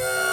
Bye.